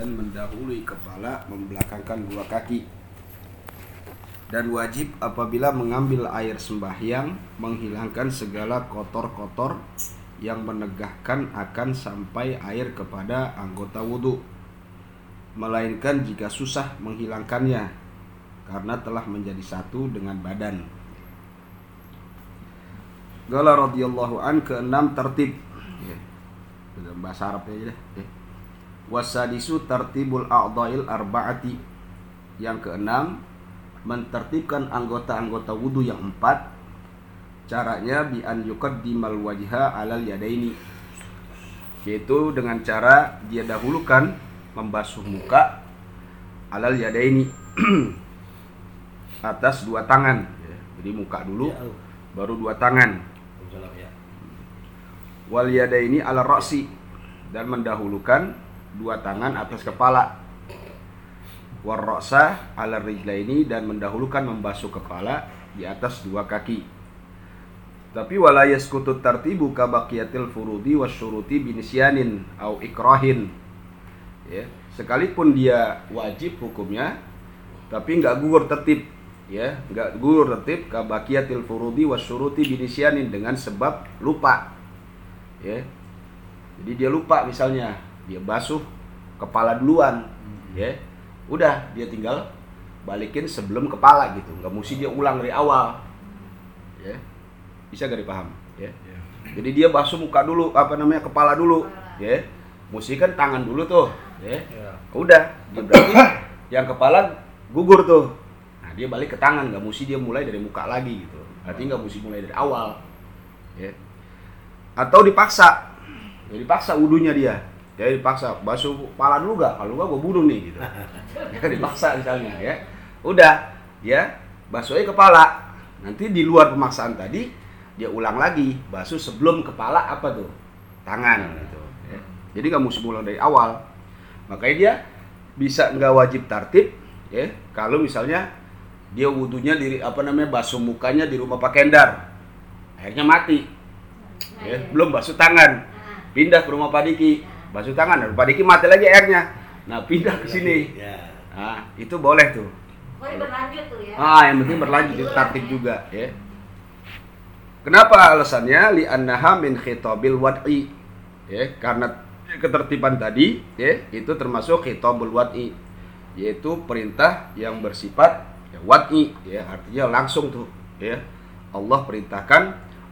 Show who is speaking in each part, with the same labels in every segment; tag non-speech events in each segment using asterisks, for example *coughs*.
Speaker 1: dan mendahului kepala membelakangkan dua kaki dan wajib apabila mengambil air sembahyang menghilangkan segala kotor-kotor yang menegahkan akan sampai air kepada anggota wudhu melainkan jika susah menghilangkannya karena telah menjadi satu dengan badan Gala radhiyallahu keenam tertib ya. bahasa Arab aja deh ya. Wasadisu tertibul a'dha'il arba'ati. Yang keenam mentertibkan anggota-anggota wudhu yang empat. Caranya bi an yuqaddimal wajha alal yadaini. Yaitu dengan cara dia dahulukan membasuh muka alal yadaini. *clears throat* Atas dua tangan. Jadi muka dulu baru dua tangan. Wal yadaini ala ra'si. Dan mendahulukan dua tangan atas kepala warrosa ala rijlaini dan mendahulukan membasuh kepala di atas dua kaki. Tapi wala yaskutu tartibu ka baqiyatil furudi wasyuruti binisyanin au ikrahin. Ya, sekalipun dia wajib hukumnya tapi nggak gugur tertib ya nggak gugur tertib ka baqiyatil furudi wasyuruti binisyanin dengan sebab lupa ya jadi dia lupa misalnya dia basuh kepala duluan. Ya. Udah dia tinggal balikin sebelum kepala gitu. Nggak mesti dia ulang dari awal. Ya. Bisa gak dipaham? Ya. Jadi dia basuh muka dulu apa namanya kepala dulu. Ya. Mesti kan tangan dulu tuh. Ya. Udah dia berarti yang kepala gugur tuh. Nah dia balik ke tangan. Nggak mesti dia mulai dari muka lagi gitu. Berarti nggak mesti mulai dari awal. Ya. Atau dipaksa. Ya dipaksa wudhunya dia ya dipaksa. Basuh kepala dulu gak kalau gak gue bunuh nih gitu. *laughs* Ya dipaksa misalnya ya. Udah ya basuh aja kepala. Nanti di luar pemaksaan tadi dia ulang lagi basuh sebelum kepala apa tuh? Tangan gitu ya. jadi nggak mesti mulai dari awal. Makanya dia bisa nggak wajib tartib ya. Kalau misalnya dia wudhunya di apa namanya basuh mukanya di rumah Pak Kendar. Akhirnya mati ya. Belum basuh tangan. Pindah ke rumah Pak Diki basuh tangan Pak Diki mati lagi airnya. Nah pindah ke sini. Nah itu boleh tuh.
Speaker 2: Boleh berlanjut tuh ya.
Speaker 1: ah yang penting berlanjut itu tartib juga ya. Kenapa alasannya? Li annaha min khitabil wad'i. Ya karena ketertiban tadi ya itu termasuk khitabul wad'i. Yaitu perintah yang bersifat ya, wad'i ya artinya langsung tuh ya. Allah perintahkan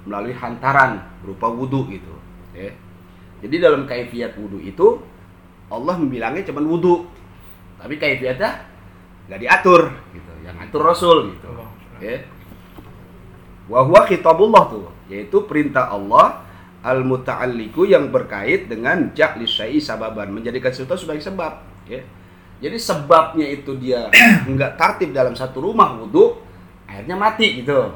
Speaker 1: melalui hantaran berupa wudhu gitu ya jadi dalam kaifiat wudhu itu Allah membilangnya cuma wudhu tapi kaifiatnya nggak diatur gitu. Yang atur Rasul gitu. Ya. Wahwa khitabullah tuh yaitu perintah Allah al muta'alliku yang berkait dengan ja'li syai sababan menjadikan sesuatu sebagai sebab ya. Jadi sebabnya itu dia *clears throat* nggak tertib dalam satu rumah wudhu akhirnya mati gitu.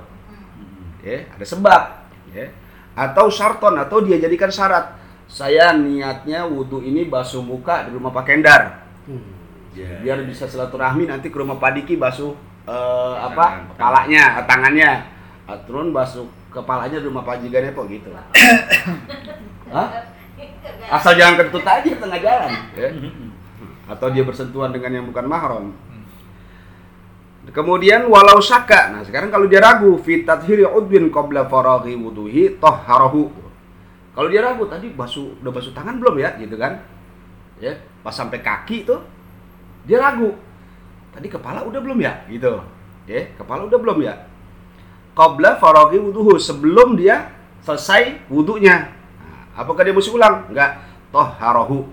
Speaker 1: Ya ada sebab ya. Atau syarton atau dia jadikan syarat saya niatnya wudhu ini basuh muka di rumah Pak Kendar biar bisa silaturahmi nanti ke rumah Pak Diki basuh eh, apa kepalanya tangannya Ah, turun basuh kepalanya di rumah Pak Jigane kok gitu *coughs* Hah? asal jangan kentut aja di tengah jalan ya. atau dia bersentuhan dengan yang bukan mahram Kemudian walau syaka. Nah, sekarang kalau dia ragu fi tathhiri udwin qabla faraghi wuduhi tahharahu. Kalau dia ragu tadi basuh udah basuh tangan belum ya gitu kan? Ya, pas sampai kaki tuh dia ragu. Tadi kepala udah belum ya gitu. Ya, kepala udah belum ya? Qabla faraghi wuduhu sebelum dia selesai wudunya. Nah, apakah dia mesti ulang? Enggak. Tahharahu.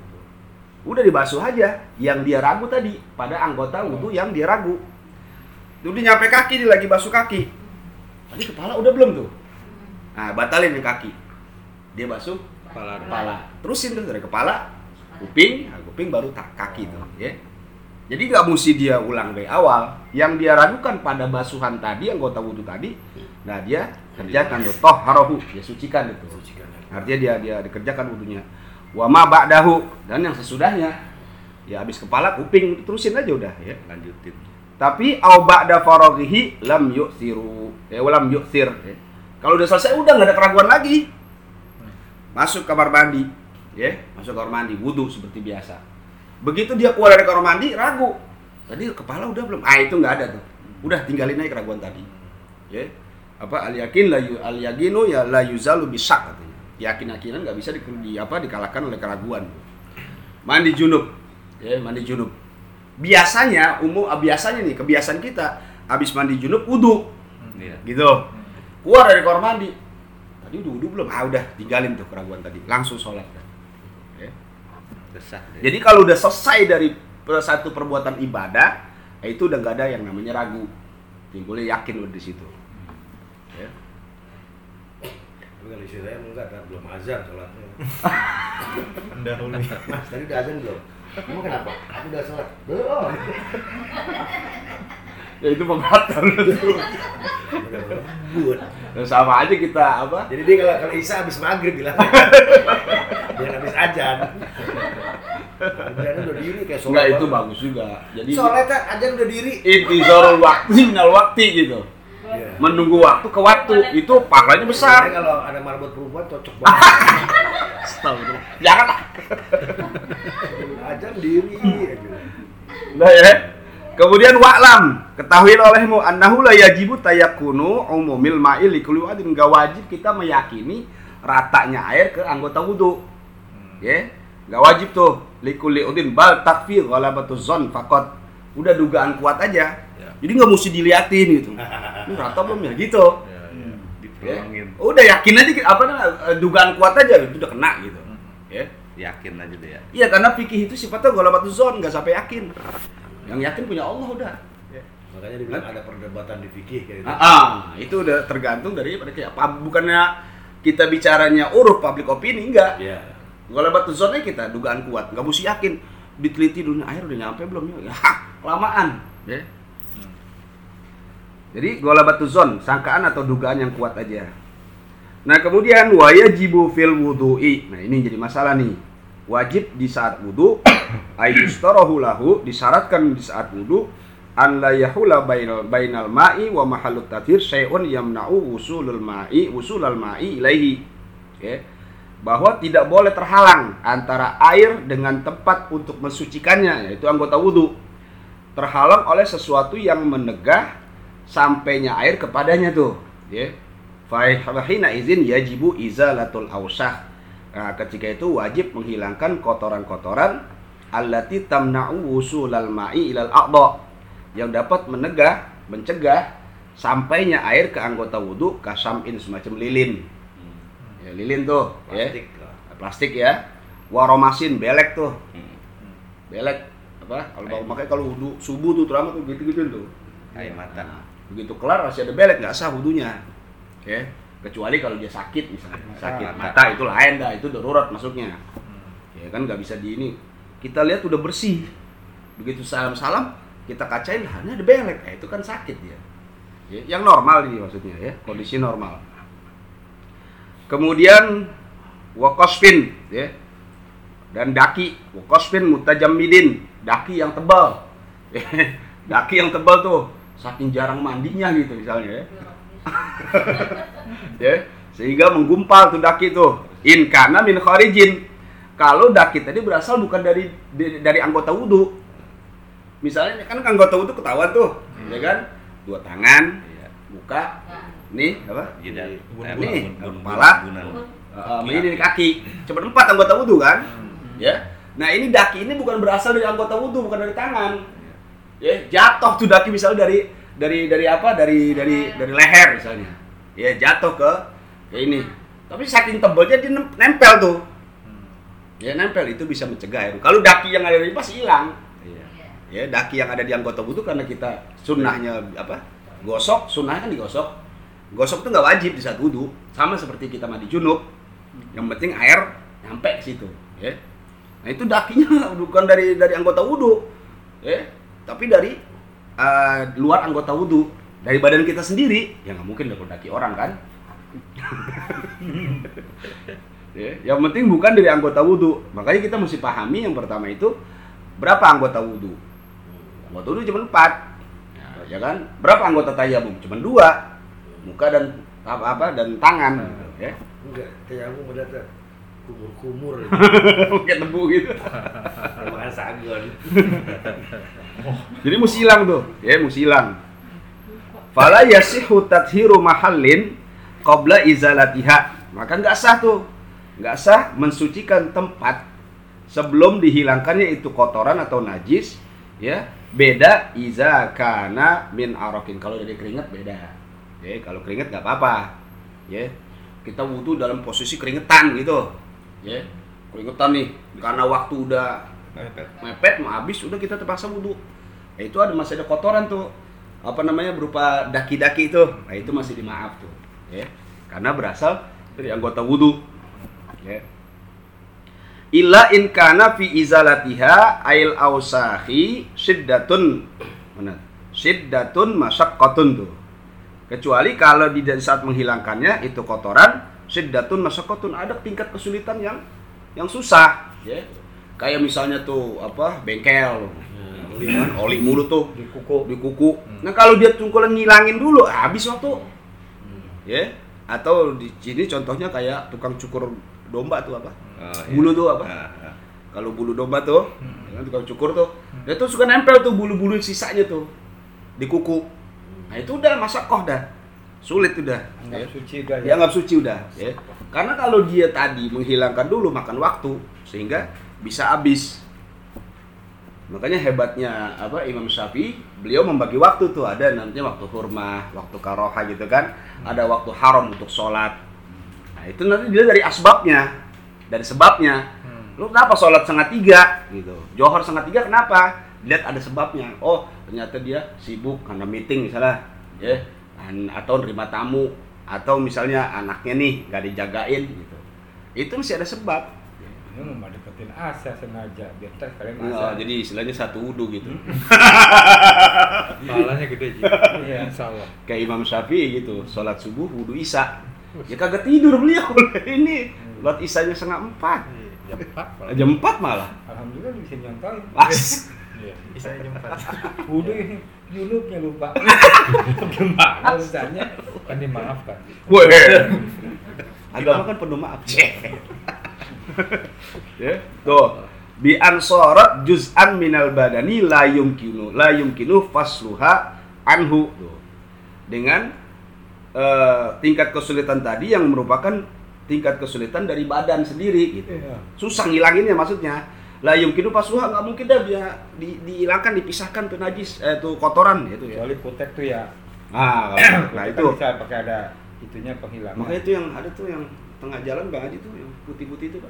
Speaker 1: Udah dibasuh aja yang dia ragu tadi pada anggota wudu yang dia ragu. Dulu dia nyampe kaki, dia lagi basuh kaki. Tadi kepala udah belum tuh? Nah, batalin yang kaki. Dia basuh
Speaker 3: Kepala.
Speaker 1: kepala. Terusin tuh dari kepala, kuping, nah, kuping baru tak kaki tuh, ya. Jadi nggak mesti dia ulang dari awal. Yang dia ragukan pada basuhan tadi, anggota wudhu tadi, nah dia kerjakan tuh, toh harohu, dia sucikan itu. Artinya dia dia dikerjakan wudhunya. Wama ba'dahu dan yang sesudahnya, ya habis kepala, kuping, terusin aja udah, ya.
Speaker 3: Lanjutin.
Speaker 1: Tapi au ba'da faraghihi lam yu'thiru. Ya lam yu'thir. Ya. Kalau udah selesai udah nggak ada keraguan lagi. Masuk kamar mandi, ya, masuk kamar mandi, wudhu seperti biasa. Begitu dia keluar dari kamar mandi ragu. Tadi kepala udah belum? Ah itu nggak ada tuh. Udah tinggalin aja keraguan tadi. Ya. Apa al yakin la yu, al yakinu ya la yuzalu bisak katanya. Yakin-yakinan nggak bisa di, di apa dikalahkan oleh keraguan. Mandi junub. Ya, mandi junub. Biasanya umum ah, biasanya nih kebiasaan kita habis mandi junub wudhu
Speaker 3: Iya.
Speaker 1: gitu keluar dari kamar mandi tadi udah wudhu belum ah udah tinggalin tuh keraguan tadi langsung sholat Ya.
Speaker 3: Desah. deh.
Speaker 1: jadi kalau udah selesai dari satu perbuatan ibadah ya itu udah nggak ada yang namanya ragu timbulnya yakin udah di situ ya.
Speaker 4: Tapi kalau istri saya enggak, kan belum azan sholatnya. *laughs*
Speaker 5: Mendahului.
Speaker 4: Mas, tadi udah azan belum? Kamu kenapa? Aku udah sholat. Belum. *laughs*
Speaker 1: ya itu
Speaker 4: Udah lembut.
Speaker 1: Ya, sama aja kita apa
Speaker 4: Jadi dia kalau kalau Isa habis maghrib bilang. Jangan habis. Azan udah diri kayak sholat.
Speaker 1: Enggak itu bagus juga jadi
Speaker 4: Sholat kan azan udah diri.
Speaker 1: intizarul waktu minal waktu gitu
Speaker 4: Iya.
Speaker 1: menunggu waktu ke waktu itu pahalanya besar
Speaker 4: kalau ada marbot perempuan cocok banget.
Speaker 1: Astagfirullah. jangan lah
Speaker 4: azan diri aja.
Speaker 1: Nah ya. Kemudian wa'lam, ketahui olehmu annahu la yajibu tayakunu umumil ma'i li kulli wadin enggak wajib kita meyakini ratanya air ke anggota wudu. Ya, enggak wajib tuh li kulli udin bal takfir ghalabatu zon fakot. Udah dugaan kuat aja.
Speaker 3: Ya.
Speaker 1: Jadi nggak mesti diliatin gitu. *laughs* Ini rata belum ya gitu.
Speaker 3: Ya, ya.
Speaker 1: Ya.
Speaker 3: Diperolongin.
Speaker 1: Udah yakin aja apa namanya, dugaan kuat aja itu udah kena gitu. Ya.
Speaker 3: Yakin aja deh ya.
Speaker 1: Iya karena fikih itu sifatnya ghalabatu zon nggak sampai yakin. Yang yakin punya Allah udah.
Speaker 4: Makanya dibilang ada perdebatan di fikih kayak gitu.
Speaker 1: Ah, ah, itu udah tergantung dari mereka apa bukannya kita bicaranya uruf public opini enggak.
Speaker 4: Iya.
Speaker 1: Kalau batu zonnya kita dugaan kuat, nggak mesti yakin. Diteliti dulu air udah nyampe belum ya? Ya, kelamaan. Ya. Jadi gola batu zon, sangkaan atau dugaan yang kuat aja. Nah kemudian wajibu fil wudu'i. Nah ini jadi masalah nih. Wajib di saat wudu, *coughs* ayustarahu lahu disyaratkan di saat wudu an la yahula bainal, bainal ma'i wa mahallut tathir syai'un yamna'u wusulul ma'i wusulal ma'i ilaihi. Oke. Bahwa tidak boleh terhalang antara air dengan tempat untuk mensucikannya yaitu anggota wudu. Terhalang oleh sesuatu yang menegah sampainya air kepadanya tuh, ya. Fahina izin yajibu izalatul ausah. Nah, ketika itu wajib menghilangkan kotoran-kotoran allati tamna'u wusulal ma'i ilal a'dha yang dapat menegah, mencegah sampainya air ke anggota wudhu kasam'in semacam lilin. Ya, lilin tuh,
Speaker 4: Plastik.
Speaker 1: ya. Plastik ya. Waromasin belek tuh.
Speaker 3: Hmm.
Speaker 1: Belek apa? Kalau
Speaker 3: Air.
Speaker 1: makanya kalau wudhu subuh tuh terutama tuh gitu-gitu tuh.
Speaker 3: Air mata.
Speaker 1: Nah, begitu kelar masih ada belek nggak sah wudhunya oke kecuali kalau dia sakit misalnya sakit
Speaker 3: Mata.
Speaker 1: mata itu lain dah itu darurat masuknya. Ya kan nggak bisa di ini. Kita lihat udah bersih. Begitu salam salam kita kacain lah ini ada belek. Eh, itu kan sakit dia. Ya, yang normal ini maksudnya ya. Kondisi normal. Kemudian wakospin ya. Dan daki wakospin mutajamidin daki yang tebal. *laughs* Daki yang tebal tuh saking jarang mandinya gitu misalnya ya *laughs* ya sehingga menggumpal tuh daki tuh. In kana min kharijin. Kalau daki tadi berasal bukan dari dari, anggota wudhu misalnya kan anggota wudhu ketahuan tuh ya kan? Dua tangan
Speaker 3: Iya.
Speaker 1: muka nih apa?
Speaker 3: Eh,
Speaker 1: nih,
Speaker 3: bun- bun-
Speaker 1: kepala. Uh, ini kaki. Cuma empat anggota wudhu kan? Ya. Nah ini daki ini bukan berasal dari anggota wudhu bukan dari tangan. Ya jatuh tuh daki misalnya dari dari dari apa? Dari dari dari leher misalnya. Ya jatuh ke ke ini. Tapi saking tebalnya dia nem- nempel tuh. Ya nempel. Itu bisa mencegah air kalau daki yang ada di pasti hilang.
Speaker 3: Iya.
Speaker 1: ya daki yang ada di anggota wudhu karena kita sunnahnya apa gosok. Sunnahnya kan digosok. Gosok itu nggak wajib di saat wudhu. Sama seperti kita mandi junub. Yang penting air nyampe ke situ ya. Nah itu dakinya *laughs* bukan dari dari anggota wudhu ya. Tapi dari eh, luar anggota wudhu dari badan kita sendiri ya nggak mungkin dapat daki orang kan? *laughs* Ya, yang penting bukan dari anggota wudhu makanya kita mesti pahami yang pertama itu berapa anggota wudhu anggota wudhu cuma empat. Ya kan? Berapa anggota tayamum? Cuma dua. Muka dan apa apa dan tangan ya.
Speaker 4: Enggak, udah tuh kumur-kumur. *laughs*
Speaker 1: pakai tebu gitu *laughs*
Speaker 4: Makan sagon.
Speaker 1: Jadi mesti hilang tuh, ya mesti hilang. Fala yasihu tathiru mahallin qabla izalatiha. Maka nggak sah tuh. Nggak sah mensucikan tempat sebelum dihilangkannya itu kotoran atau najis, ya. Beda iza kana min arokin. Kalau dari keringat beda. Ya, kalau keringat nggak apa-apa. Ya. Kita wudhu dalam posisi keringetan gitu. Ya. Keringetan nih karena waktu udah
Speaker 3: Mepet.
Speaker 1: mepet mau habis udah kita terpaksa wudhu. Nah, itu ada masih ada kotoran tuh. Apa namanya berupa daki-daki itu nah itu masih dimaaf tuh. Ya karena berasal dari anggota wudhu. Ya. Illa in kana fi izalatiha ail ausahi syiddatun mana? Syiddatun masyaqqatun tuh. Kecuali kalau di saat menghilangkannya itu kotoran syiddatun masyaqqatun ada tingkat kesulitan yang yang susah. Ya. Kayak misalnya tuh apa bengkel. Oli, kan, oli mulu tuh.
Speaker 4: Di kuku.
Speaker 1: di kuku. Nah kalau dia tungkulan ngilangin dulu habis waktu. Ya. Atau di sini contohnya kayak tukang cukur domba tuh apa?
Speaker 3: Oh, iya.
Speaker 1: bulu tuh apa?
Speaker 3: Ah,
Speaker 1: kalau bulu domba tuh ya kan, tukang cukur tuh. Dia tuh suka nempel tuh bulu-bulu sisanya tuh di kuku. Nah itu udah masakoh dah sulit udah ya.
Speaker 5: Anggap suci udah ya.
Speaker 1: dianggap suci udah ya. Karena kalau dia tadi menghilangkan dulu makan waktu sehingga bisa habis. Makanya hebatnya apa Imam Syafi'i beliau membagi waktu tuh. Ada namanya waktu hurmah waktu karoha gitu kan. Ada waktu haram untuk sholat. Nah itu nanti dia dari asbabnya dari sebabnya.
Speaker 5: Hmm.
Speaker 1: lu kenapa sholat setengah tiga? Gitu. Johor setengah tiga kenapa? Lihat ada sebabnya. Oh ternyata dia sibuk karena meeting misalnya ya. an- atau nerima tamu atau misalnya anaknya nih nggak dijagain gitu. Itu masih ada sebab.
Speaker 5: Ini mau deketin asa sengaja biar tes kalian
Speaker 1: Nah,
Speaker 5: asa.
Speaker 1: jadi istilahnya satu wudhu gitu. *laughs*
Speaker 5: Pahalanya gede sih. Iya, insya Allah.
Speaker 1: kayak Imam Syafi'i gitu sholat subuh wudhu isya. Ya kagak tidur beliau *laughs* ini. Lot isanya setengah empat.
Speaker 5: Jam 4 malah.
Speaker 1: jam empat malah.
Speaker 5: Alhamdulillah bisa nyontoin. *laughs* Iya.
Speaker 6: Bisa 4. *laughs*
Speaker 5: Udah ini junubnya lupa. *laughs* Gimana usahanya? Kan dimaafkan.
Speaker 1: Woi. *laughs* Agama kan penuh maaf. ya, tuh. Bi ansarat juz'an minal badani la yumkinu la yumkinu fasluha anhu. Tuh. Dengan eh, tingkat kesulitan tadi yang merupakan tingkat kesulitan dari badan sendiri gitu.
Speaker 5: Iya.
Speaker 1: Susah ngilanginnya maksudnya. La yumkinu fasluha nggak mungkin dah dia di, dihilangkan dipisahkan tuh najis eh tuh kotoran gitu ya.
Speaker 5: Kecuali putek tuh ya. *clears throat*
Speaker 1: Nah, kalau- nah
Speaker 5: Putek
Speaker 1: itu
Speaker 5: kan bisa pakai ada itunya penghilangan.
Speaker 1: Makanya itu yang ada tuh yang tengah jalan Bang Haji tuh yang putih-putih itu, Pak.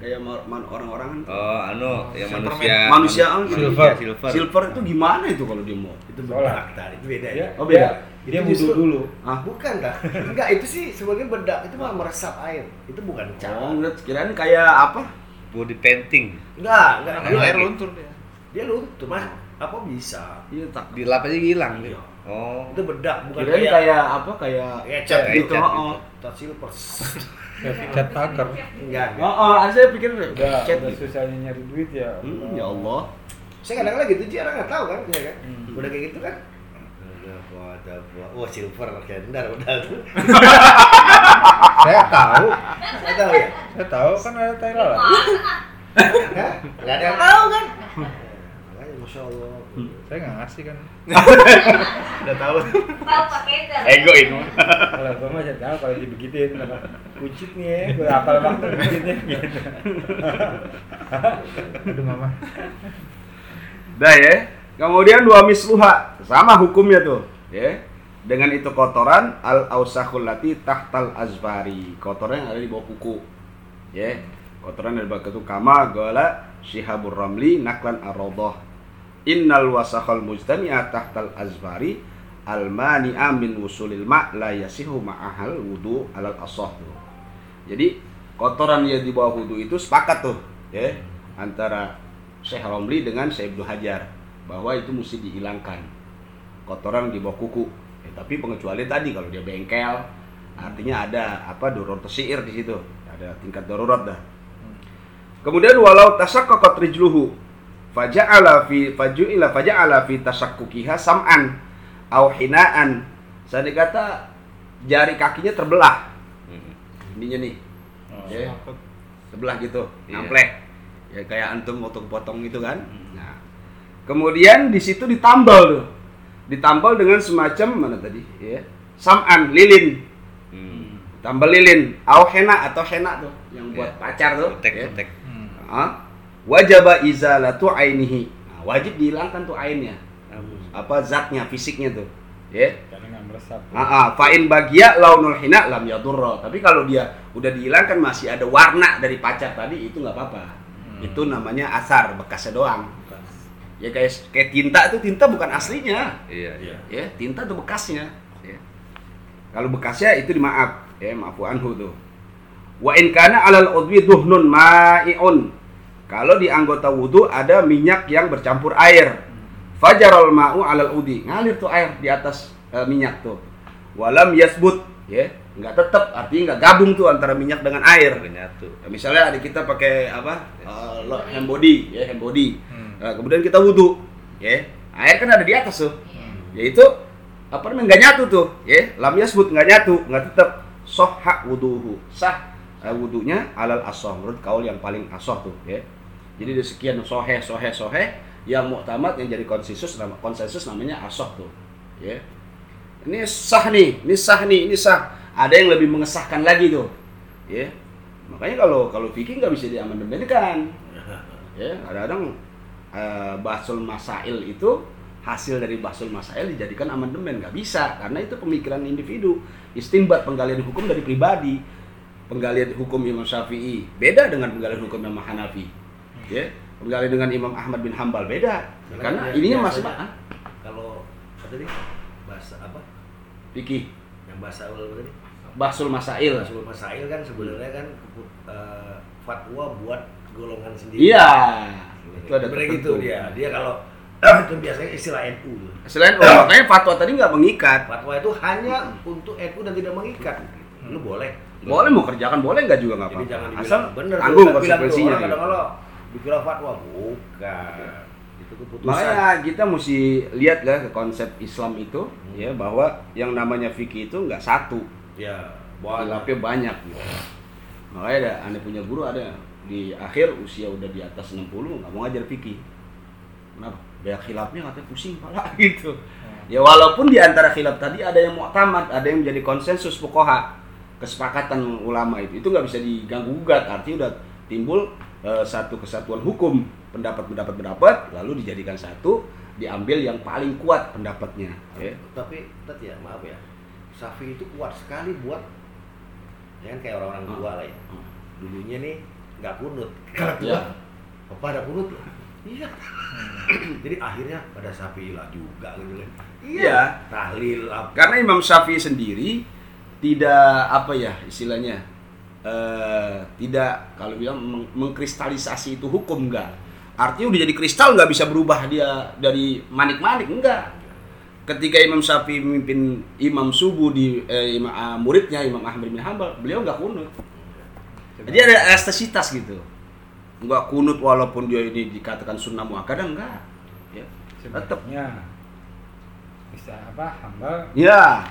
Speaker 1: Kayak ma- man- orang-orangan.
Speaker 3: Oh, anu, yang
Speaker 6: Superman.
Speaker 3: manusia.
Speaker 1: Manusia oh, gitu.
Speaker 5: Silver.
Speaker 3: Iya, silver.
Speaker 1: Silver itu gimana itu kalau dia mau?
Speaker 4: Itu bedak tadi, itu beda
Speaker 5: dia,
Speaker 4: ya.
Speaker 1: Oh, beda.
Speaker 5: Dia, dia
Speaker 4: Itu
Speaker 5: wudhu dulu.
Speaker 1: Ah,
Speaker 4: Bukan tak? Enggak, itu sih sebagai bedak, itu malah meresap air. Itu bukan
Speaker 1: oh,
Speaker 4: cara.
Speaker 1: enggak kirain kayak apa?
Speaker 3: Body painting.
Speaker 4: Enggak, enggak. Dia,
Speaker 6: air luntur dia.
Speaker 4: dia luntur, mah apa bisa?
Speaker 1: Iya, tak.
Speaker 3: Dilap aja hilang.
Speaker 4: Iya.
Speaker 3: Oh.
Speaker 4: Itu bedak, bukan
Speaker 1: Kirain
Speaker 4: kayak
Speaker 1: kayak apa? Kayak
Speaker 4: kayak cat gitu.
Speaker 1: oh.
Speaker 4: Cat silver.
Speaker 5: Kayak cat taker.
Speaker 4: Enggak,
Speaker 1: Oh,
Speaker 4: enggak.
Speaker 1: oh, saya pikir
Speaker 5: Udah,
Speaker 1: cat
Speaker 5: udah
Speaker 1: gitu.
Speaker 5: susahnya nyari duit ya.
Speaker 1: Hmm, ya Allah.
Speaker 4: Saya kadang-kadang gitu, Ji, orang nggak tahu kan, ya kan?
Speaker 5: Hmm.
Speaker 4: Udah kayak gitu kan? Wah, wah, silver, kendar, udah tuh. *laughs*
Speaker 5: Saya tahu.
Speaker 4: Nggak tahu ya?
Speaker 5: Saya tahu kan ada tai lalat.
Speaker 4: Hah? Nggak ada yang tahu kan? Makanya, masya Allah.
Speaker 5: Saya nggak ngasih kan. *laughs*
Speaker 6: Udah tahu.
Speaker 2: Tahu pakai itu.
Speaker 1: Ego ini.
Speaker 5: Kalau gua mah saya tahu kalau dibegituin apa kucit nih ya, gua apal waktu begitnya gitu. Aduh mama.
Speaker 1: Dah ya. Kemudian dua misluha sama hukumnya tuh, ya. Dengan itu kotoran al ausahul lati tahtal azfari. Kotoran yang ada di bawah kuku. Ya. Kotoran di bawah kuku kama gala syihabur ramli naklan ar-radah. Innal wasakhal mujtami'a tahtal azfari al mani'a min wusulil ma' la yasihu ma'ahal wudu alal tuh. Jadi kotoran yang di bawah wudu itu sepakat tuh, ya, antara Syekh Romli dengan Syekh Ibnu Hajar bahwa itu mesti dihilangkan kotoran di bawah kuku. Eh, tapi pengecualian tadi kalau dia bengkel, artinya ada apa doror tesiir di situ, ada tingkat darurat dah. Kemudian walau tasaqqaqat rijluhu faja'ala fi faju'ila faja'ala fi tasakkukiha sam'an au hinaan. Saya kata jari kakinya terbelah.
Speaker 3: Hmm.
Speaker 1: Ininya nih,
Speaker 5: Oh.
Speaker 1: ya, sebelah gitu,
Speaker 3: Iya.
Speaker 1: nampleh. Ya kayak antum potong-potong gitu kan. Nah, kemudian di situ ditambal tuh. Ditambal dengan semacam mana tadi? Ya. Sam'an, lilin.
Speaker 3: Hmm.
Speaker 1: Tambal lilin, au hena atau hena tuh yang buat
Speaker 3: Ya.
Speaker 1: pacar tuh.
Speaker 3: Tek
Speaker 1: ya.
Speaker 3: tek.
Speaker 1: Ah, wajaba izalatu ainihi. Nah, wajib dihilangkan tuh ainnya. Apa zatnya, fisiknya tuh. Ya.
Speaker 5: Karena nggak meresap.
Speaker 1: Ah, ah, fa'in bagia launul hina lam yadurra. Tapi kalau dia udah dihilangkan masih ada warna dari pacar tadi itu nggak apa-apa. Itu namanya asar, bekasnya doang. Ya kayak kayak tinta itu tinta bukan aslinya.
Speaker 3: Iya iya.
Speaker 1: Ya, tinta itu bekasnya. Ya. Kalau bekasnya itu dimaaf, ya maafu anhu tuh. Wa in kana 'alal udwi duhnun ma'iun. Kalau di anggota wudhu ada minyak yang bercampur air. Fajarul ma'u 'alal udhi. Ngalir tuh air di atas eh, minyak tuh. Walam yasbut, ya. Enggak tetap, artinya enggak gabung tuh antara minyak dengan air.
Speaker 3: Udah nyatu.
Speaker 1: Ya, misalnya adik kita pakai apa? Eh, lo- hand body, ya hand body. Nah, kemudian kita wudhu, ya. Air kan ada di atas tuh. Yaitu apa namanya nggak nyatu tuh, ya. Lam yasbut nggak nyatu, nggak tetap. Sohha wuduhu, sah eh, wudhunya alal asoh menurut kaul yang paling asoh tuh, ya. Jadi ada sekian sohe, sohe, sohe yang muktamad yang jadi konsensus nama konsensus namanya asoh tuh, ya. Ini sah nih, ini sah nih, ini sah. Ada yang lebih mengesahkan lagi tuh, ya. Makanya kalau kalau fikih nggak bisa diamandemenkan, ya. Kadang-kadang eh, basul masail itu hasil dari basul masail dijadikan amandemen. Nggak bisa karena itu pemikiran individu. Istimbat penggalian hukum dari pribadi. Penggalian hukum Imam Syafi'i beda dengan penggalian hukum Imam Hanafi. Ya penggalian dengan Imam Ahmad bin Hambal beda. Karena
Speaker 4: dia-
Speaker 1: ininya masih
Speaker 4: biasanya
Speaker 1: ah,
Speaker 4: Kalau apa tadi? Bahasa apa?
Speaker 1: fikih.
Speaker 4: Yang bahasa ulama tadi?
Speaker 1: basul masail.
Speaker 4: Rasul Masail kan sebenarnya kan eh, fatwa buat golongan sendiri.
Speaker 1: iya itu ada
Speaker 4: Sebenarnya gitu
Speaker 1: tertentu.
Speaker 4: dia. Dia kalau *clears throat* itu biasanya istilah NU. tuh.
Speaker 1: selain oh, makanya fatwa tadi nggak mengikat
Speaker 4: Fatwa itu hanya untuk NU dan tidak mengikat. Lu boleh.
Speaker 1: boleh mau kerjakan boleh nggak juga nggak apa-apa asal
Speaker 4: bener
Speaker 1: tanggung konsekuensinya gitu.
Speaker 4: kadang-kadang dikira fatwa bukan. Itu keputusan.
Speaker 1: Makanya kita mesti lihat lah ke konsep Islam itu ya bahwa yang namanya fikih itu nggak satu,
Speaker 4: ya, banyak.
Speaker 1: banyak. Gitu. Makanya ada aneh punya guru ada di akhir usia udah di atas 60 nggak mau ngajar fikih. Kenapa? Banyak khilafnya katanya pusing pala *laughs* gitu. Ya walaupun di antara khilaf tadi ada yang mu'tamad, ada yang menjadi konsensus fuqaha, kesepakatan ulama itu. Itu nggak bisa diganggu gugat, artinya udah timbul eh, satu kesatuan hukum, pendapat-pendapat pendapat lalu dijadikan satu, diambil yang paling kuat pendapatnya, ya.
Speaker 4: Tapi tadi ya, maaf ya. Safi itu kuat sekali buat ya kan kayak orang-orang
Speaker 1: Hmm.
Speaker 4: tua lah ya.
Speaker 1: Hmm.
Speaker 4: Dulunya nih nggak kunut. Kalau tua,
Speaker 1: Ya.
Speaker 4: apa ada kunut loh? Iya. *clears throat* Jadi akhirnya pada Safi lah juga gitu kan.
Speaker 1: Iya.
Speaker 4: Tahlil apa?
Speaker 1: Karena Imam Syafi'i sendiri tidak apa ya istilahnya eh tidak kalau bilang meng- mengkristalisasi itu hukum enggak. Artinya udah jadi kristal nggak bisa berubah dia dari manik-manik enggak. Ketika Imam Syafi'i memimpin Imam subuh di eh, imam, ah, muridnya Imam Ahmad bin Hambal, beliau nggak kunut. Jadi ada elastisitas gitu. Enggak kunut walaupun dia ini dikatakan sunnah muakkadah enggak. Ya, tetap.
Speaker 5: Bisa apa hamba
Speaker 1: Ya,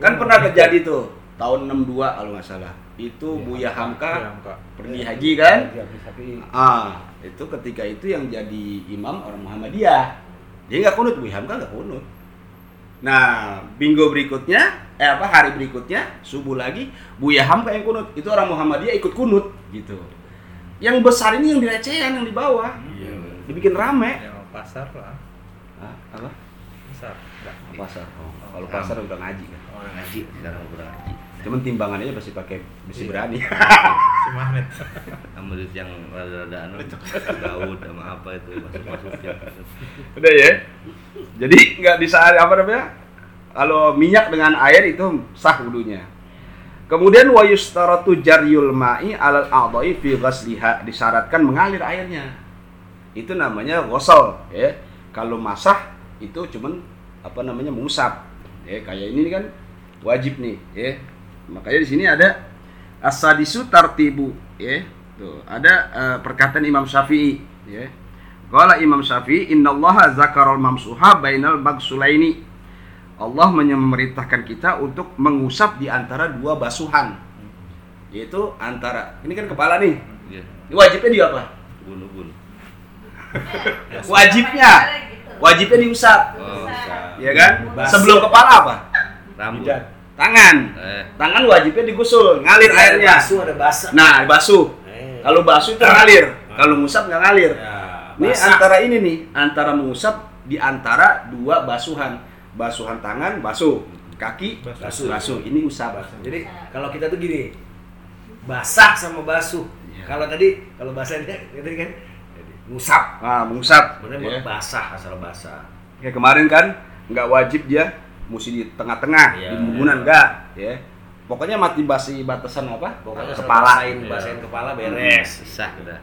Speaker 1: Kan pernah terjadi tuh tahun 62 kalau nggak salah. Itu
Speaker 5: Iya,
Speaker 1: Buya Hamka
Speaker 5: Buya Hamka.
Speaker 1: pergi haji kan?
Speaker 5: Iya, tapi
Speaker 1: Ah, itu ketika itu yang jadi imam orang Muhammadiyah. Dia nggak kunut, Buya Hamka nggak kunut. Nah, minggu berikutnya, eh apa hari berikutnya, subuh lagi, Buya Hamka yang kunut. Itu orang Muhammadiyah ikut kunut gitu. Yang besar ini yang direcehan yang di bawah.
Speaker 4: Iya.
Speaker 1: Dibikin rame.
Speaker 6: Ya pasar lah.
Speaker 1: Ah, apa?
Speaker 6: Pasar. Enggak.
Speaker 1: Pasar. Oh, kalau pasar udah ngaji kan.
Speaker 3: Orang ngaji sekarang berarti.
Speaker 1: Cuman timbangannya pasti pakai besi berani. *laughs*
Speaker 6: Si
Speaker 3: duit yang rada-rada anu Daud sama apa itu masuk-masuknya.
Speaker 1: Udah ya. Jadi nggak bisa apa namanya? Kalau minyak dengan air itu sah wudhunya. Kemudian wa yustaratu jaryul ma'i alal a'dha'i fi ghasliha disyaratkan mengalir airnya. Itu namanya ghusl ya. Kalau masah itu cuman apa namanya mengusap. Ya kayak ini kan wajib nih ya. Makanya di sini ada as-sadisu tartibu ya. Tuh, ada eh, perkataan Imam Syafi'i ya. Qala Imam Syafi'i innallaha zakaral mamsuha bainal bagsulaini. Allah memerintahkan kita untuk mengusap di antara dua basuhan. Yaitu antara ini kan kepala nih.
Speaker 3: Iya.
Speaker 1: Ini wajibnya di apa?
Speaker 3: Ubun-ubun. *laughs*
Speaker 1: Wajibnya, wajibnya diusap,
Speaker 3: Oh,
Speaker 2: Usap.
Speaker 1: ya kan? Sebelum kepala apa?
Speaker 3: Rambut.
Speaker 1: Tangan.
Speaker 3: Eh,
Speaker 1: Tangan wajibnya digusul, ngalir airnya.
Speaker 4: Basuh ada basah.
Speaker 1: Nah, basuh.
Speaker 4: Eh.
Speaker 1: Kalau basuh itu ngalir, kalau ngusap nggak ngalir.
Speaker 4: Ya,
Speaker 1: Ini
Speaker 4: basah.
Speaker 1: antara ini nih, antara mengusap di antara dua basuhan. Basuhan tangan, basuh. Kaki,
Speaker 4: Basuh.
Speaker 1: basuh. Ini usap.
Speaker 4: Jadi kalau kita tuh gini, basah sama basuh.
Speaker 1: Iya.
Speaker 4: Kalau tadi kalau basahnya tadi kan ngusap.
Speaker 1: Nah, mengusap.
Speaker 4: Bener
Speaker 1: Ya.
Speaker 4: basah asal basah.
Speaker 1: Kayak kemarin kan nggak wajib dia mesti di tengah-tengah,
Speaker 4: Iya.
Speaker 1: di munggunan enggak, ya. Pokoknya mati basi batasan apa?
Speaker 4: Pokoknya
Speaker 1: kepala.
Speaker 4: basahin, basahin kepala beres.
Speaker 3: sah udah.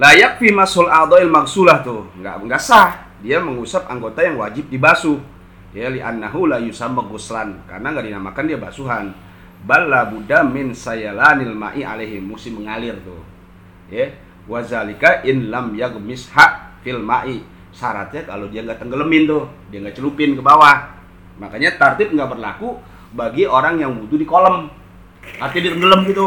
Speaker 1: Layak fi masul a'dha'il magsulah tuh. Nggak nggak sah. Dia mengusap anggota yang wajib dibasuh. Ya li annahu la yusamma ghuslan karena nggak dinamakan dia basuhan. Bal la budda min sayalanil ma'i alaihi musim mengalir tuh. Ya. Wazalika in lam yagmis ha fil ma'i. Syaratnya kalau dia nggak tenggelamin tuh, dia nggak celupin ke bawah. Makanya tartib nggak berlaku bagi orang yang wudhu di kolam. Artinya dia tenggelam gitu.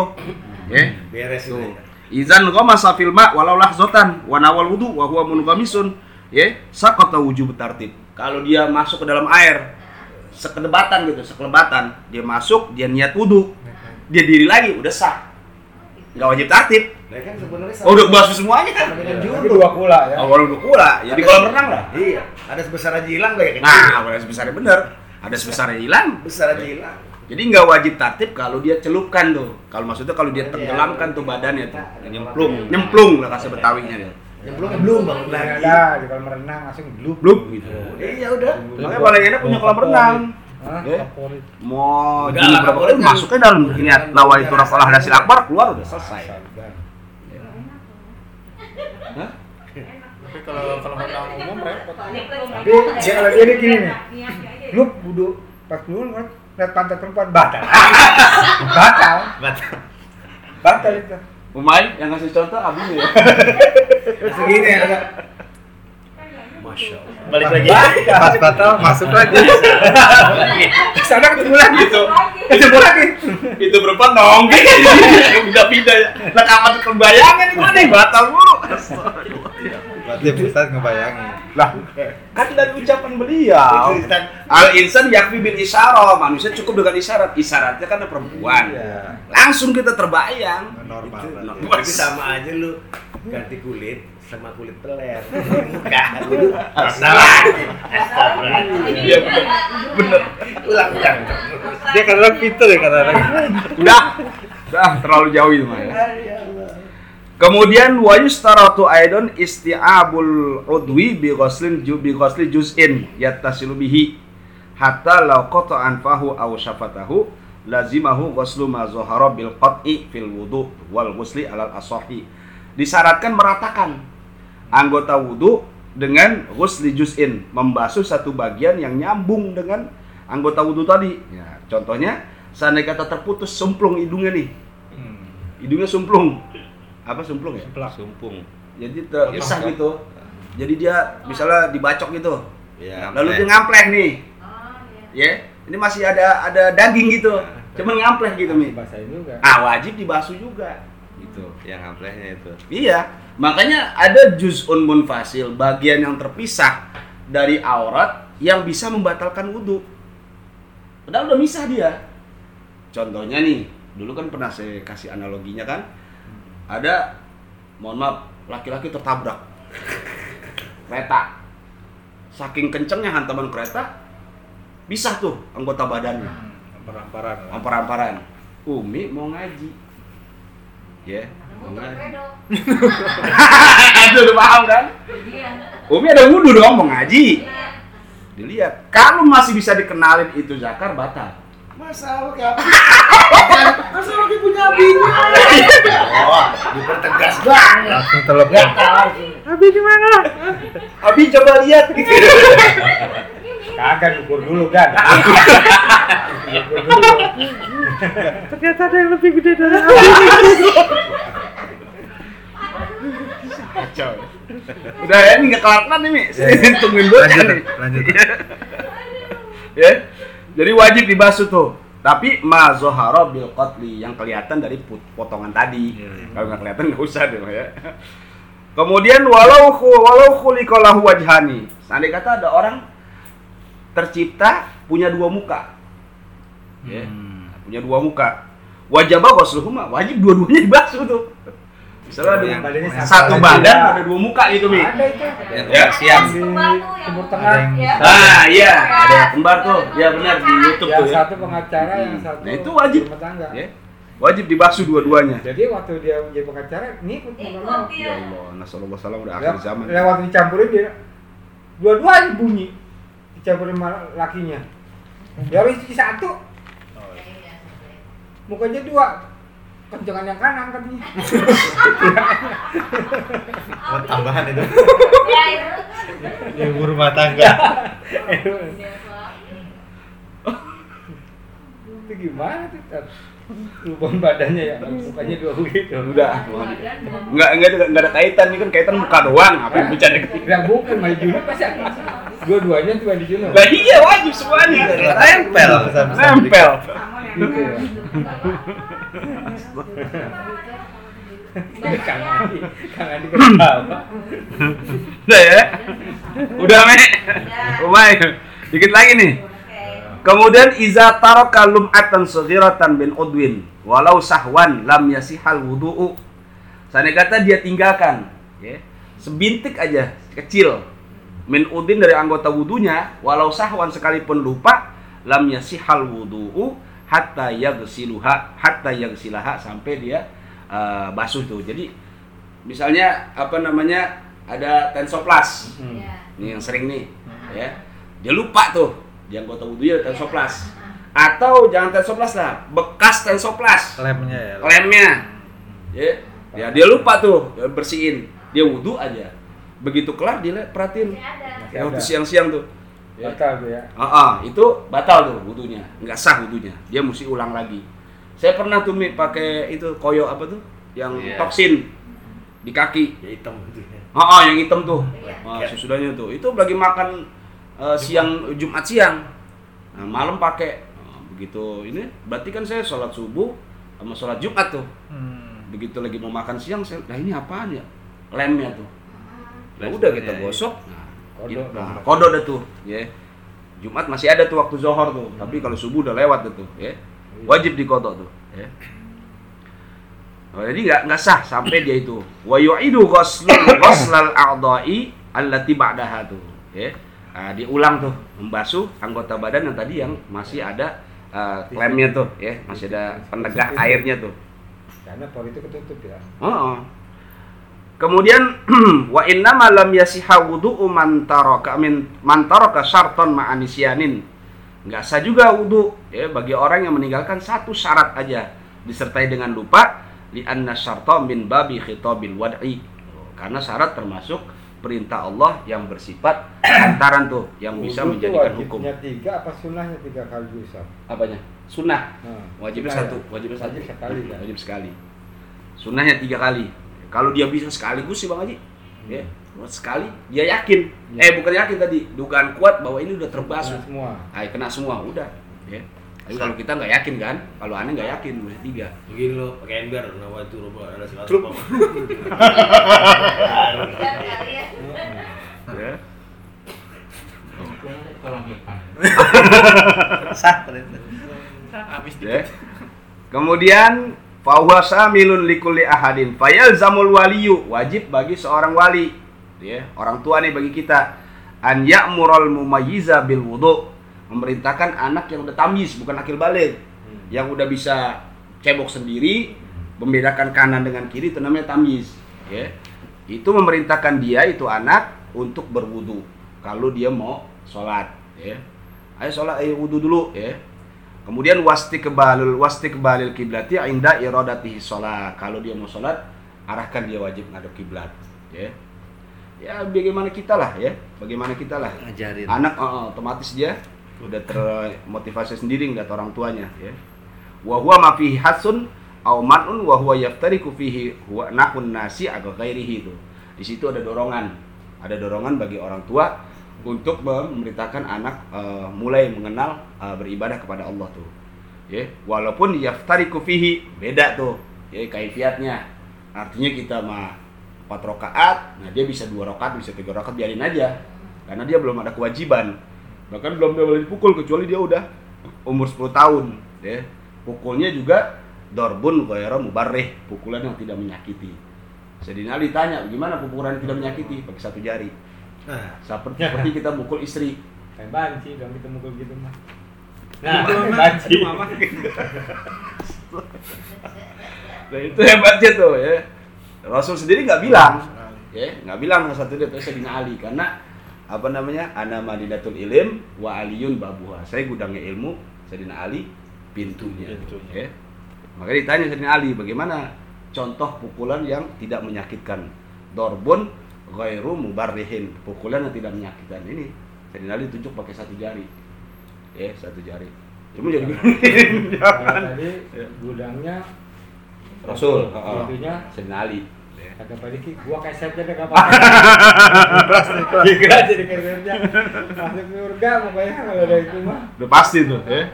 Speaker 1: Ya.
Speaker 4: Beres
Speaker 1: Tuh. Izan ghamasa fil ma walau lahzatan wa nawal wudu wa huwa munghamisun. Ya, sakata wujub tartib. Kalau dia masuk ke dalam air sekelebatan gitu, sekelebatan, dia masuk, dia niat wudu, dia diri lagi udah sah. Nggak wajib tartib.
Speaker 4: Nah, kan sebenarnya
Speaker 1: Oh, udah basuh semuanya kan?
Speaker 4: dengan
Speaker 5: Tapi
Speaker 4: junub.
Speaker 5: dua kula ya.
Speaker 1: Oh, udah kula, ya di kolam renang lah.
Speaker 4: Iya, ada sebesar aja hilang kayak kecil.
Speaker 1: Nah, kalau sebesarnya bener, ada sebesarnya hilang.
Speaker 4: besar aja hilang.
Speaker 1: Jadi nggak wajib tartib kalau dia celupkan tuh. Kalau maksudnya kalau dia tenggelamkan tuh badannya tuh.
Speaker 3: Nyemplung.
Speaker 1: Nyemplung lah kasih betawinya dia.
Speaker 4: Yang belum
Speaker 5: Yang
Speaker 4: lagi.
Speaker 5: ada di kolam renang langsung blub.
Speaker 1: Blub gitu.
Speaker 4: Iya udah.
Speaker 1: Makanya paling enak punya kolam renang.
Speaker 5: Hah?
Speaker 1: Ya.
Speaker 5: Favorit.
Speaker 1: Mau berapa kali
Speaker 4: kan.
Speaker 1: masuknya dalam niat lawa itu rafalah hasil akbar keluar udah selesai. Hah?
Speaker 6: Tapi kalau kalau renang umum repot.
Speaker 5: Tapi ya kalau dia ini gini nih. Blub wudhu pas dulu kan lihat pantat perempuan *laughs* batal. batal. Batal itu.
Speaker 1: Umay yang ngasih contoh abinya ya. *laughs*
Speaker 4: Segini ada. Masya Allah.
Speaker 3: Balik lagi.
Speaker 6: Pas batal masuk lagi. *laughs*
Speaker 5: Sana ketemu lagi
Speaker 1: Gitu.
Speaker 5: Ketemu lagi.
Speaker 1: Itu perempuan nongki udah pindah ya. Lah amat kebayangan gua nih batal mulu.
Speaker 6: Berarti Ustaz ngebayangin.
Speaker 1: Lah, kan dari ucapan beliau. Al insan yakfi bil isyarah. Manusia cukup dengan isyarat. Isyaratnya kan perempuan.
Speaker 6: Iya.
Speaker 1: Langsung kita terbayang.
Speaker 6: Normal.
Speaker 4: Itu, itu sama aja lu ganti kulit sama kulit teler. Muka lu salah.
Speaker 1: Iya bener. Bener.
Speaker 4: Ulang ulang.
Speaker 6: Dia kadang pintar ya kadang.
Speaker 1: Udah. Udah terlalu jauh itu mah ya. Kemudian wa yustaratu aidon isti'abul udwi bi ghuslin ju bi ghusli juz'in yattasilu bihi hatta law qata'an fahu aw syafatahu lazimahu ghuslu ma zahara bil qat'i fil wudu wal ghusli alal asahi. Disyaratkan meratakan anggota wudu dengan ghusli juz'in, membasuh satu bagian yang nyambung dengan anggota wudu tadi. Ya, contohnya seandainya kata terputus sumplung hidungnya nih.
Speaker 6: Hmm.
Speaker 1: Hidungnya sumplung. Apa sumplung ya?
Speaker 3: Sumpung.
Speaker 1: Jadi terpisah gitu. Jadi dia misalnya dibacok gitu.
Speaker 3: Ya,
Speaker 1: Lalu dia ngampleh nih. Ya. Ini masih ada ada daging gitu. Cuman ngampleh gitu nih.
Speaker 5: Juga.
Speaker 1: Ah, wajib dibasuh juga. Gitu.
Speaker 3: yang amplehnya itu.
Speaker 1: Iya. Makanya ada juz'un munfasil, bagian yang terpisah dari aurat yang bisa membatalkan wudhu. Padahal udah misah dia. Contohnya nih, dulu kan pernah saya kasih analoginya kan, ada, mohon maaf, laki-laki tertabrak kereta. Saking kencengnya hantaman kereta, bisa tuh anggota badannya,
Speaker 6: Ampar-amparan.
Speaker 1: ampar-amparan. Umi mau ngaji, ya, mau ngaji. *laughs* Aduh, udah paham kan? Umi ada wudhu dong mau ngaji. Dilihat, kalau masih bisa dikenalin itu zakar batal.
Speaker 4: Masa lu kayak *laughs* Masa lu kayak punya bini? Oh, dipertegas banget.
Speaker 6: Langsung telepon.
Speaker 1: Abi di mana? Abi coba lihat gitu.
Speaker 5: Kagak ukur dulu kan. *laughs* Dulu.
Speaker 6: Ternyata ada yang lebih gede dari
Speaker 1: Kacau. Udah ya, ini nggak kelar-kelar nih, Mi. *laughs* Tungguin bocah
Speaker 6: Lanjut,
Speaker 1: nih.
Speaker 6: lanjut.
Speaker 1: ya. Jadi wajib dibasuh tuh. Tapi ma zohara bil qatli yang kelihatan dari potongan tadi.
Speaker 3: Iya.
Speaker 1: Kalau nggak kelihatan *laughs* nggak usah deh ya. Kemudian walau khu- walau khuliqalahu wajhani. Seandainya kata ada orang tercipta punya dua muka. Ya,
Speaker 3: Hmm.
Speaker 1: punya dua muka. Wajibah ghusluhuma, wajib dua-duanya dibasuh tuh. Misalnya ada
Speaker 5: Yang badannya
Speaker 1: satu
Speaker 5: satu
Speaker 1: badan ada dua muka gitu, Mi.
Speaker 5: Ada itu.
Speaker 3: Yang
Speaker 1: Ya.
Speaker 3: siang.
Speaker 5: Di
Speaker 2: Kembar tuh yang
Speaker 5: Timur Tengah.
Speaker 1: Ah, iya, ada yang kembar tuh. Ya benar di YouTube
Speaker 5: Yang
Speaker 1: tuh ya.
Speaker 5: satu pengacara, yang
Speaker 1: Hmm.
Speaker 5: satu
Speaker 1: Nah, itu wajib.
Speaker 5: rumah tangga.
Speaker 1: Ya. Wajib dibasuh dua-duanya.
Speaker 5: Jadi waktu dia menjadi pengacara, ngikut
Speaker 2: Ikut
Speaker 5: normal.
Speaker 2: dia.
Speaker 1: Ya Allah, nasallallahu salam udah
Speaker 5: Ya,
Speaker 1: akhir zaman.
Speaker 5: Lewat dicampurin dia, dua-duanya bunyi. Dicampurin sama lakinya. Ya harus satu, mukanya dua. Kencengan yang kanan katanya. *laughs*
Speaker 4: Oh, tambahan itu.
Speaker 2: Ya, itu.
Speaker 6: Ibu rumah tangga.
Speaker 5: itu gimana tuh? Lubang badannya ya, mukanya dua begitu.
Speaker 1: Udah. Enggak enggak ada enggak ada kaitan, ini kan kaitan muka doang. Apa yang bicara
Speaker 5: Yang bukan junub pasti Dua-duanya tuh di junub.
Speaker 1: Lah iya wajib semuanya.
Speaker 3: Nempel.
Speaker 1: Nempel.
Speaker 5: Gitu ya. Udah Kang Andi, Kang Andi *clears throat* ketawa.
Speaker 1: Udah ya. Udah, Me.
Speaker 2: Ya.
Speaker 1: Umay. Dikit lagi nih.
Speaker 2: Oke.
Speaker 1: Kemudian iza taraka lum'atan saghiratan bin udwin walau sahwan lam yasihal wudu'u. Sana kata dia tinggalkan, ya. Sebintik aja, kecil. Min udin dari anggota wudunya walau sahwan sekalipun lupa lam yasihal wudu'u hatta yaghsiluha hatta yaghsilaha sampai dia eh, basuh tuh. Jadi misalnya apa namanya ada tensoplas.
Speaker 5: Hmm.
Speaker 2: Ya.
Speaker 1: Ini yang sering nih, ya. Dia lupa tuh, di anggota wudhunya ada tensoplas. Atau jangan tensoplas lah, bekas tensoplas,
Speaker 6: Lemnya ya.
Speaker 1: lemnya. Ya, ya dia lupa tuh, dia bersihin. Dia wudhu aja. Begitu kelar dia perhatiin.
Speaker 2: Masih ada.
Speaker 1: Ya, waktu siang-siang tuh. Ya.
Speaker 5: Batal tuh ya.
Speaker 1: Ah, ah, itu batal tuh wudhunya, nggak sah wudhunya. Dia mesti ulang lagi. Saya pernah tuh Mi, pakai itu koyo apa tuh, yang
Speaker 3: Iya.
Speaker 1: toksin di kaki.
Speaker 4: Ya hitam ya.
Speaker 1: Ah, ah, yang hitam tuh.
Speaker 2: Iya.
Speaker 1: Ah, sesudahnya tuh. Itu lagi makan eh, siang Jumat siang. Nah, malam pakai Nah, begitu ini berarti kan saya sholat subuh sama sholat Jumat tuh.
Speaker 6: Hmm.
Speaker 1: Begitu lagi mau makan siang saya, nah ini apaan ya? Lemnya tuh. Ya udah kita
Speaker 3: Plasternya,
Speaker 1: gosok. Nah,
Speaker 5: Kodok
Speaker 1: gitu.
Speaker 5: dong.
Speaker 1: nah, kodok dah tuh, ya. Jumat masih ada tuh waktu zohor tuh, tapi kalau subuh udah lewat tuh, ya. Wajib dikodok tuh, ya. Oh, jadi nggak nggak sah sampai dia itu. Wa yu'idu ghuslal *coughs* ghuslal a'dha'i allati ba'daha tuh, ya. Nah, diulang tuh membasuh anggota badan yang tadi yang masih ada uh, lemnya tuh, ya, masih ada penegah airnya tuh.
Speaker 5: Karena pori itu ketutup ya.
Speaker 1: Oh. Kemudian *clears throat* wa inna lam yasiha wudu'u man taraka min man taraka syartan ma'anisyanin. Enggak sah juga wudu ya bagi orang yang meninggalkan satu syarat aja disertai dengan lupa li anna syarta min babi khitabil wad'i. Karena syarat termasuk perintah Allah yang bersifat *clears throat* antaran tuh yang bisa
Speaker 5: Wudhu tuh
Speaker 1: menjadikan hukum.
Speaker 5: wajibnya tiga apa sunnahnya tiga kali diusap?
Speaker 1: Apanya? Sunnah.
Speaker 5: Nah,
Speaker 1: Wajibnya
Speaker 5: sunnah
Speaker 1: satu,
Speaker 5: ya?
Speaker 1: wajibnya satu.
Speaker 5: Wajib sekali kan.
Speaker 1: Wajib sekali. Sunnahnya tiga kali. Kalau dia bisa sekaligus sih Bang Haji, ya, sekali dia yakin.
Speaker 5: Ya.
Speaker 1: Eh bukan yakin tadi, dugaan kuat bahwa ini udah terbasuh.
Speaker 5: Kena semua.
Speaker 1: Ah, kena semua, udah. Ya. Tapi kalau kita nggak yakin kan, kalau aneh nggak yakin, mesti tiga.
Speaker 4: Begini lo pakai ember nawa itu roba ada.
Speaker 2: Tiga kali ya.
Speaker 1: Ya.
Speaker 3: Sah ternyata.
Speaker 1: Ya. Kemudian fahuwa samilun likulli ahadin. Fayalzamul waliyu. Wajib bagi seorang wali. Ya orang tua nih bagi kita. An ya'mural mumayyiza bil wudu. Memerintahkan anak yang udah tamyiz bukan akil balik. Yang udah bisa cebok sendiri membedakan kanan dengan kiri itu namanya tamyiz ya itu memerintahkan dia itu anak untuk berwudu. Kalau dia mau sholat ya. Ayo sholat ayo wudu dulu ya Kemudian wasti kebalul wasti kebalil kiblati inda iradatihi sholat. Kalau dia mau sholat, arahkan dia wajib ngadep kiblat. Ya, ya bagaimana kita lah ya, bagaimana kita lah.
Speaker 3: Ngajarin.
Speaker 1: Anak uh, otomatis dia udah termotivasi sendiri ngeliat orang tuanya. Ya, wa huwa ma fihi hasun au man'un wa huwa yaftariku fihi huwa nahun nasi atau ghairihi itu. Di situ ada dorongan, ada dorongan bagi orang tua untuk memerintahkan anak eh, mulai mengenal eh, beribadah kepada Allah tuh. Ya, walaupun yaftariku fihi beda tuh. Ya, kaifiatnya. Artinya kita mah 4 rakaat, nah dia bisa dua rakaat, bisa tiga rakaat biarin aja. Karena dia belum ada kewajiban. Bahkan belum boleh dipukul kecuali dia udah umur 10 tahun, ya. Pukulnya juga dorbun ghairu mubarrih, pukulan yang tidak menyakiti. Sayyidina Ali tanya, gimana pukulan tidak menyakiti? Pakai satu jari.
Speaker 4: Nah,
Speaker 1: Seperti, seperti kita mukul istri.
Speaker 5: Kayak banci dong kita mukul gitu mah.
Speaker 6: Nah,
Speaker 5: Itu
Speaker 6: mama,
Speaker 5: banci.
Speaker 6: itu mama. *laughs*
Speaker 1: Nah itu hebatnya tuh ya. Rasul sendiri nggak bilang, ya nggak bilang satu dia Sayyidina Ali karena apa namanya ana madinatul ilim wa aliyun babuha. Saya gudangnya ilmu, Sayyidina Ali pintunya.
Speaker 6: Pintunya.
Speaker 1: Ya. Makanya ditanya Sayyidina Ali bagaimana contoh pukulan yang tidak menyakitkan. Dorbun ghairu mubarrihin, pukulan yang tidak menyakitkan ini. Sayyidina Ali tunjuk pakai satu jari. Ya, satu jari. Cuma jadi
Speaker 5: Kalau *laughs* tadi gudangnya
Speaker 1: Rasul.
Speaker 5: Pintunya
Speaker 1: Sayyidina Ali.
Speaker 5: kata Pak Diki, gua kayak saja deh gak apa-apa. *laughs* Ikhlas jadi kerja. Masuk surga pokoknya kalau ada itu mah.
Speaker 1: Udah pasti tuh, ya.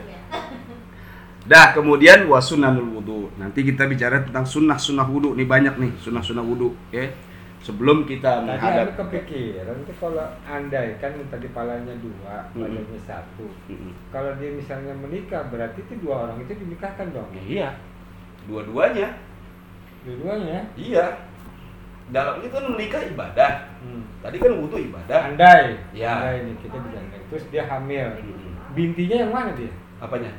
Speaker 1: Dah, kemudian wasunanul wudu. Nanti kita bicara tentang sunnah-sunnah wudu. Nih banyak nih sunnah-sunnah wudu, ya. Sebelum kita
Speaker 5: Tadi
Speaker 1: menghadap
Speaker 5: aku kepikiran tuh kalau andai kan tadi palanya dua,
Speaker 1: Mm-mm.
Speaker 5: badannya satu.
Speaker 1: Mm-mm.
Speaker 5: Kalau dia misalnya menikah, berarti itu dua orang itu dinikahkan dong.
Speaker 1: Ya, iya. Dua-duanya.
Speaker 5: Dua-duanya.
Speaker 1: Iya. Dalam itu kan menikah ibadah.
Speaker 5: Hmm.
Speaker 1: Tadi kan wudu ibadah.
Speaker 5: Andai,
Speaker 1: Ya.
Speaker 5: andai ini kita bisa Terus dia hamil.
Speaker 1: Mm-mm.
Speaker 5: Bintinya yang mana dia?
Speaker 1: Apanya?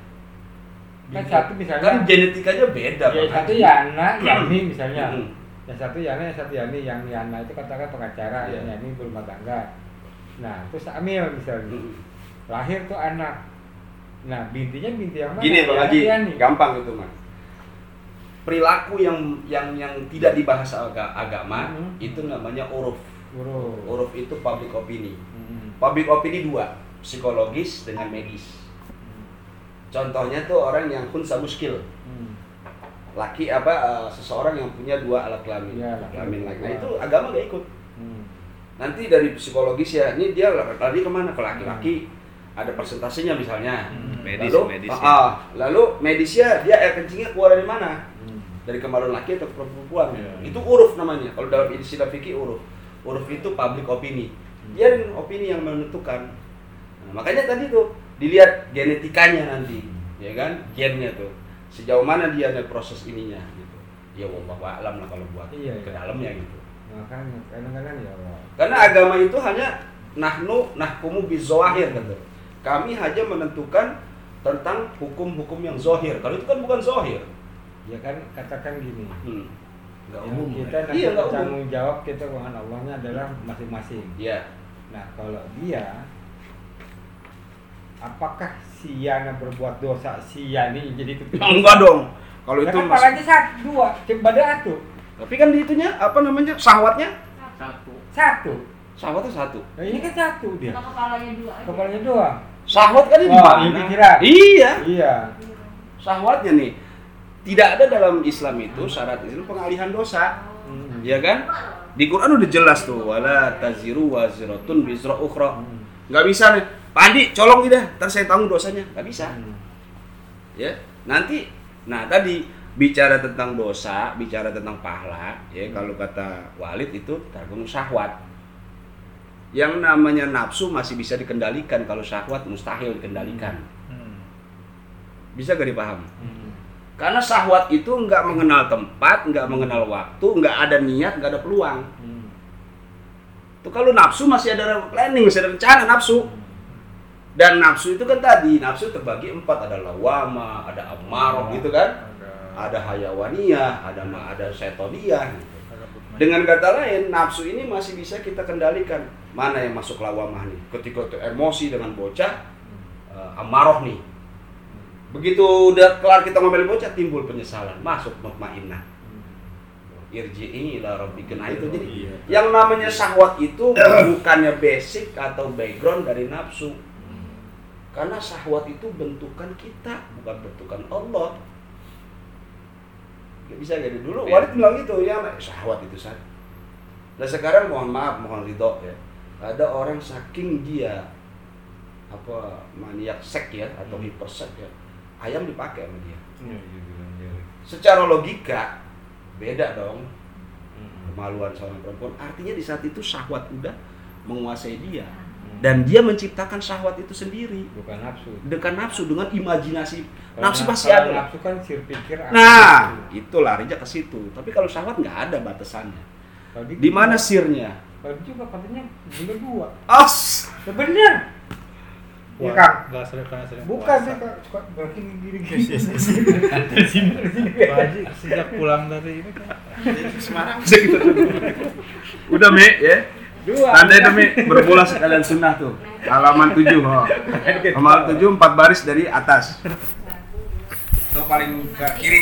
Speaker 5: Kan satu misalnya.
Speaker 1: Kan genetikanya beda,
Speaker 5: ya, satu
Speaker 1: Haji.
Speaker 5: Yana, Yani misalnya.
Speaker 1: Mm-mm.
Speaker 5: Yang satu Yana, yang satu Yani. Yang Yana itu katakan pengacara,
Speaker 1: Iya.
Speaker 5: yang Yani berumah tangga. Nah, terus hamil misalnya. Lahir tuh anak. Nah, bintinya binti yang mana?
Speaker 1: Gini Bang
Speaker 5: Yana,
Speaker 1: Haji, gampang itu Mas. Perilaku yang yang yang tidak dibahas aga- agama
Speaker 5: Mhm.
Speaker 1: itu namanya uruf.
Speaker 5: Urus.
Speaker 1: Uruf itu public opini.
Speaker 5: Hmm.
Speaker 1: Public opini dua, psikologis dengan medis. Contohnya tuh orang yang hunsa muskil,
Speaker 5: Hmm.
Speaker 1: Laki apa eh, seseorang yang punya dua alat kelamin,
Speaker 5: Iya, laki
Speaker 1: kelamin laki. Nah itu agama gak ikut.
Speaker 5: Hmm.
Speaker 1: Nanti dari psikologis ya, ini dia lari ke mana ke laki-laki, ada persentasenya misalnya.
Speaker 6: Hmm,
Speaker 3: Medis,
Speaker 1: lalu,
Speaker 3: medis.
Speaker 1: ah, ah, lalu medisnya dia air kencingnya keluar dari mana?
Speaker 5: Hmm.
Speaker 1: Dari kemaluan laki atau perempuan?
Speaker 6: Iya.
Speaker 1: Itu uruf namanya. Kalau dalam istilah fikih uruf. Uruf itu public opini. Biarin opini yang menentukan. Nah, makanya tadi tuh dilihat genetikanya nanti, ya kan? Gennya tuh. Sejauh mana dia ada proses ininya gitu. Ya Allah alam lah kalau buat
Speaker 5: Iya,
Speaker 1: ke
Speaker 5: iya.
Speaker 1: dalamnya gitu.
Speaker 5: Makanya kadang-kadang ya Allah.
Speaker 1: Karena agama itu hanya nahnu nahkumu bizawahir gitu. Kami hanya menentukan tentang hukum-hukum yang zohir. Kalau itu kan bukan zohir.
Speaker 5: Ya kan katakan gini.
Speaker 1: Hmm.
Speaker 5: Ya,
Speaker 1: umum.
Speaker 5: kita nanti
Speaker 1: Iya, nggak umum.
Speaker 5: bertanggung jawab kita dengan Allahnya adalah masing-masing.
Speaker 1: Iya.
Speaker 5: Nah kalau dia apakah si Yana berbuat dosa si Yani jadi itu? *laughs*
Speaker 1: Enggak dong. Kalau itu
Speaker 5: kan
Speaker 1: mas-
Speaker 5: palanya satu, dua, coba satu,
Speaker 1: Tapi kan di itunya apa namanya? Sahwatnya?
Speaker 5: satu.
Speaker 1: Sahwatnya satu.
Speaker 5: Nah, ini kan satu dia,
Speaker 2: kepalanya dua aja.
Speaker 5: kepalanya doang.
Speaker 1: Sahwat kan di
Speaker 5: Oh,
Speaker 1: mana?
Speaker 5: ini pikiran.
Speaker 1: Iya.
Speaker 5: Iya.
Speaker 1: Sahwatnya nih. Tidak ada dalam Islam itu syarat Islam pengalihan dosa.
Speaker 5: Hmm.
Speaker 1: Ya kan? Di Quran udah jelas tuh wala taziru waziratun bizra ukhra.
Speaker 5: Hmm.
Speaker 1: Nggak bisa nih. Pak Andi, colong nih dah, ntar saya tanggung dosanya. Nggak bisa.
Speaker 5: Hmm.
Speaker 1: Ya, nanti, nah tadi bicara tentang dosa, bicara tentang pahala, ya kalau kata Walid itu tergantung syahwat. Yang namanya nafsu masih bisa dikendalikan, kalau syahwat mustahil dikendalikan.
Speaker 6: Hmm.
Speaker 1: Bisa gak dipaham?
Speaker 5: Hmm.
Speaker 1: Karena syahwat itu nggak mengenal tempat, nggak mengenal waktu, nggak ada niat, nggak ada peluang.
Speaker 5: Hmm.
Speaker 1: Tuh kalau nafsu masih ada planning, masih ada rencana nafsu. Dan nafsu itu kan tadi, nafsu terbagi empat, ada lawama, ada amarah gitu kan. Ada hayawaniyah, ada ma- ada setoniyah gitu. Dengan kata lain, nafsu ini masih bisa kita kendalikan. Mana yang masuk lawamah nih? Ketika itu emosi dengan bocah, eh, amarah nih. Begitu udah kelar kita ngomel bocah, timbul penyesalan, masuk mutmainnah. Irji'i ila rabbika. Nah itu jadi
Speaker 6: Iya.
Speaker 1: yang namanya syahwat itu bukannya basic atau background dari nafsu. Karena syahwat itu bentukan kita, bukan bentukan Allah. Gak bisa jadi dulu
Speaker 3: Iya.
Speaker 1: Walid bilang gitu ya syahwat itu saja. Nah sekarang mohon maaf, mohon ridho ya. Ada orang saking dia apa maniak sek ya atau
Speaker 6: Hmm.
Speaker 1: hipersek ya. ayam dipakai sama dia.
Speaker 6: Jari.
Speaker 1: Secara logika beda dong
Speaker 6: Mm-mm.
Speaker 1: kemaluan seorang perempuan. Artinya di saat itu syahwat udah menguasai dia
Speaker 6: Mm.
Speaker 1: dan dia menciptakan syahwat itu sendiri
Speaker 5: bukan nafsu
Speaker 1: dengan nafsu dengan imajinasi
Speaker 5: Kalau
Speaker 1: nafsu
Speaker 5: na-
Speaker 1: pasti ada.
Speaker 5: nafsu kan pikir
Speaker 1: Nah,
Speaker 5: nafsu.
Speaker 1: itu larinya ke situ. Tapi kalau syahwat nggak ada batasannya.
Speaker 5: Di-
Speaker 1: mana sirnya?
Speaker 5: kalau juga katanya dua
Speaker 1: As.
Speaker 5: bener Iya
Speaker 6: nggak sering karena sering
Speaker 5: bukan sih kak suka gerakin diri
Speaker 6: Yes, yes,
Speaker 5: gini
Speaker 6: yes.
Speaker 5: dari sini dari sini
Speaker 6: Pak Haji sejak pulang dari ini kan
Speaker 4: Semarang.
Speaker 1: Udah Mi ya.
Speaker 5: dua
Speaker 1: Tandai demi berbola sekalian sunnah tuh. Halaman 7. Oh. Halaman 7 empat baris dari atas. Tuh paling ke kiri.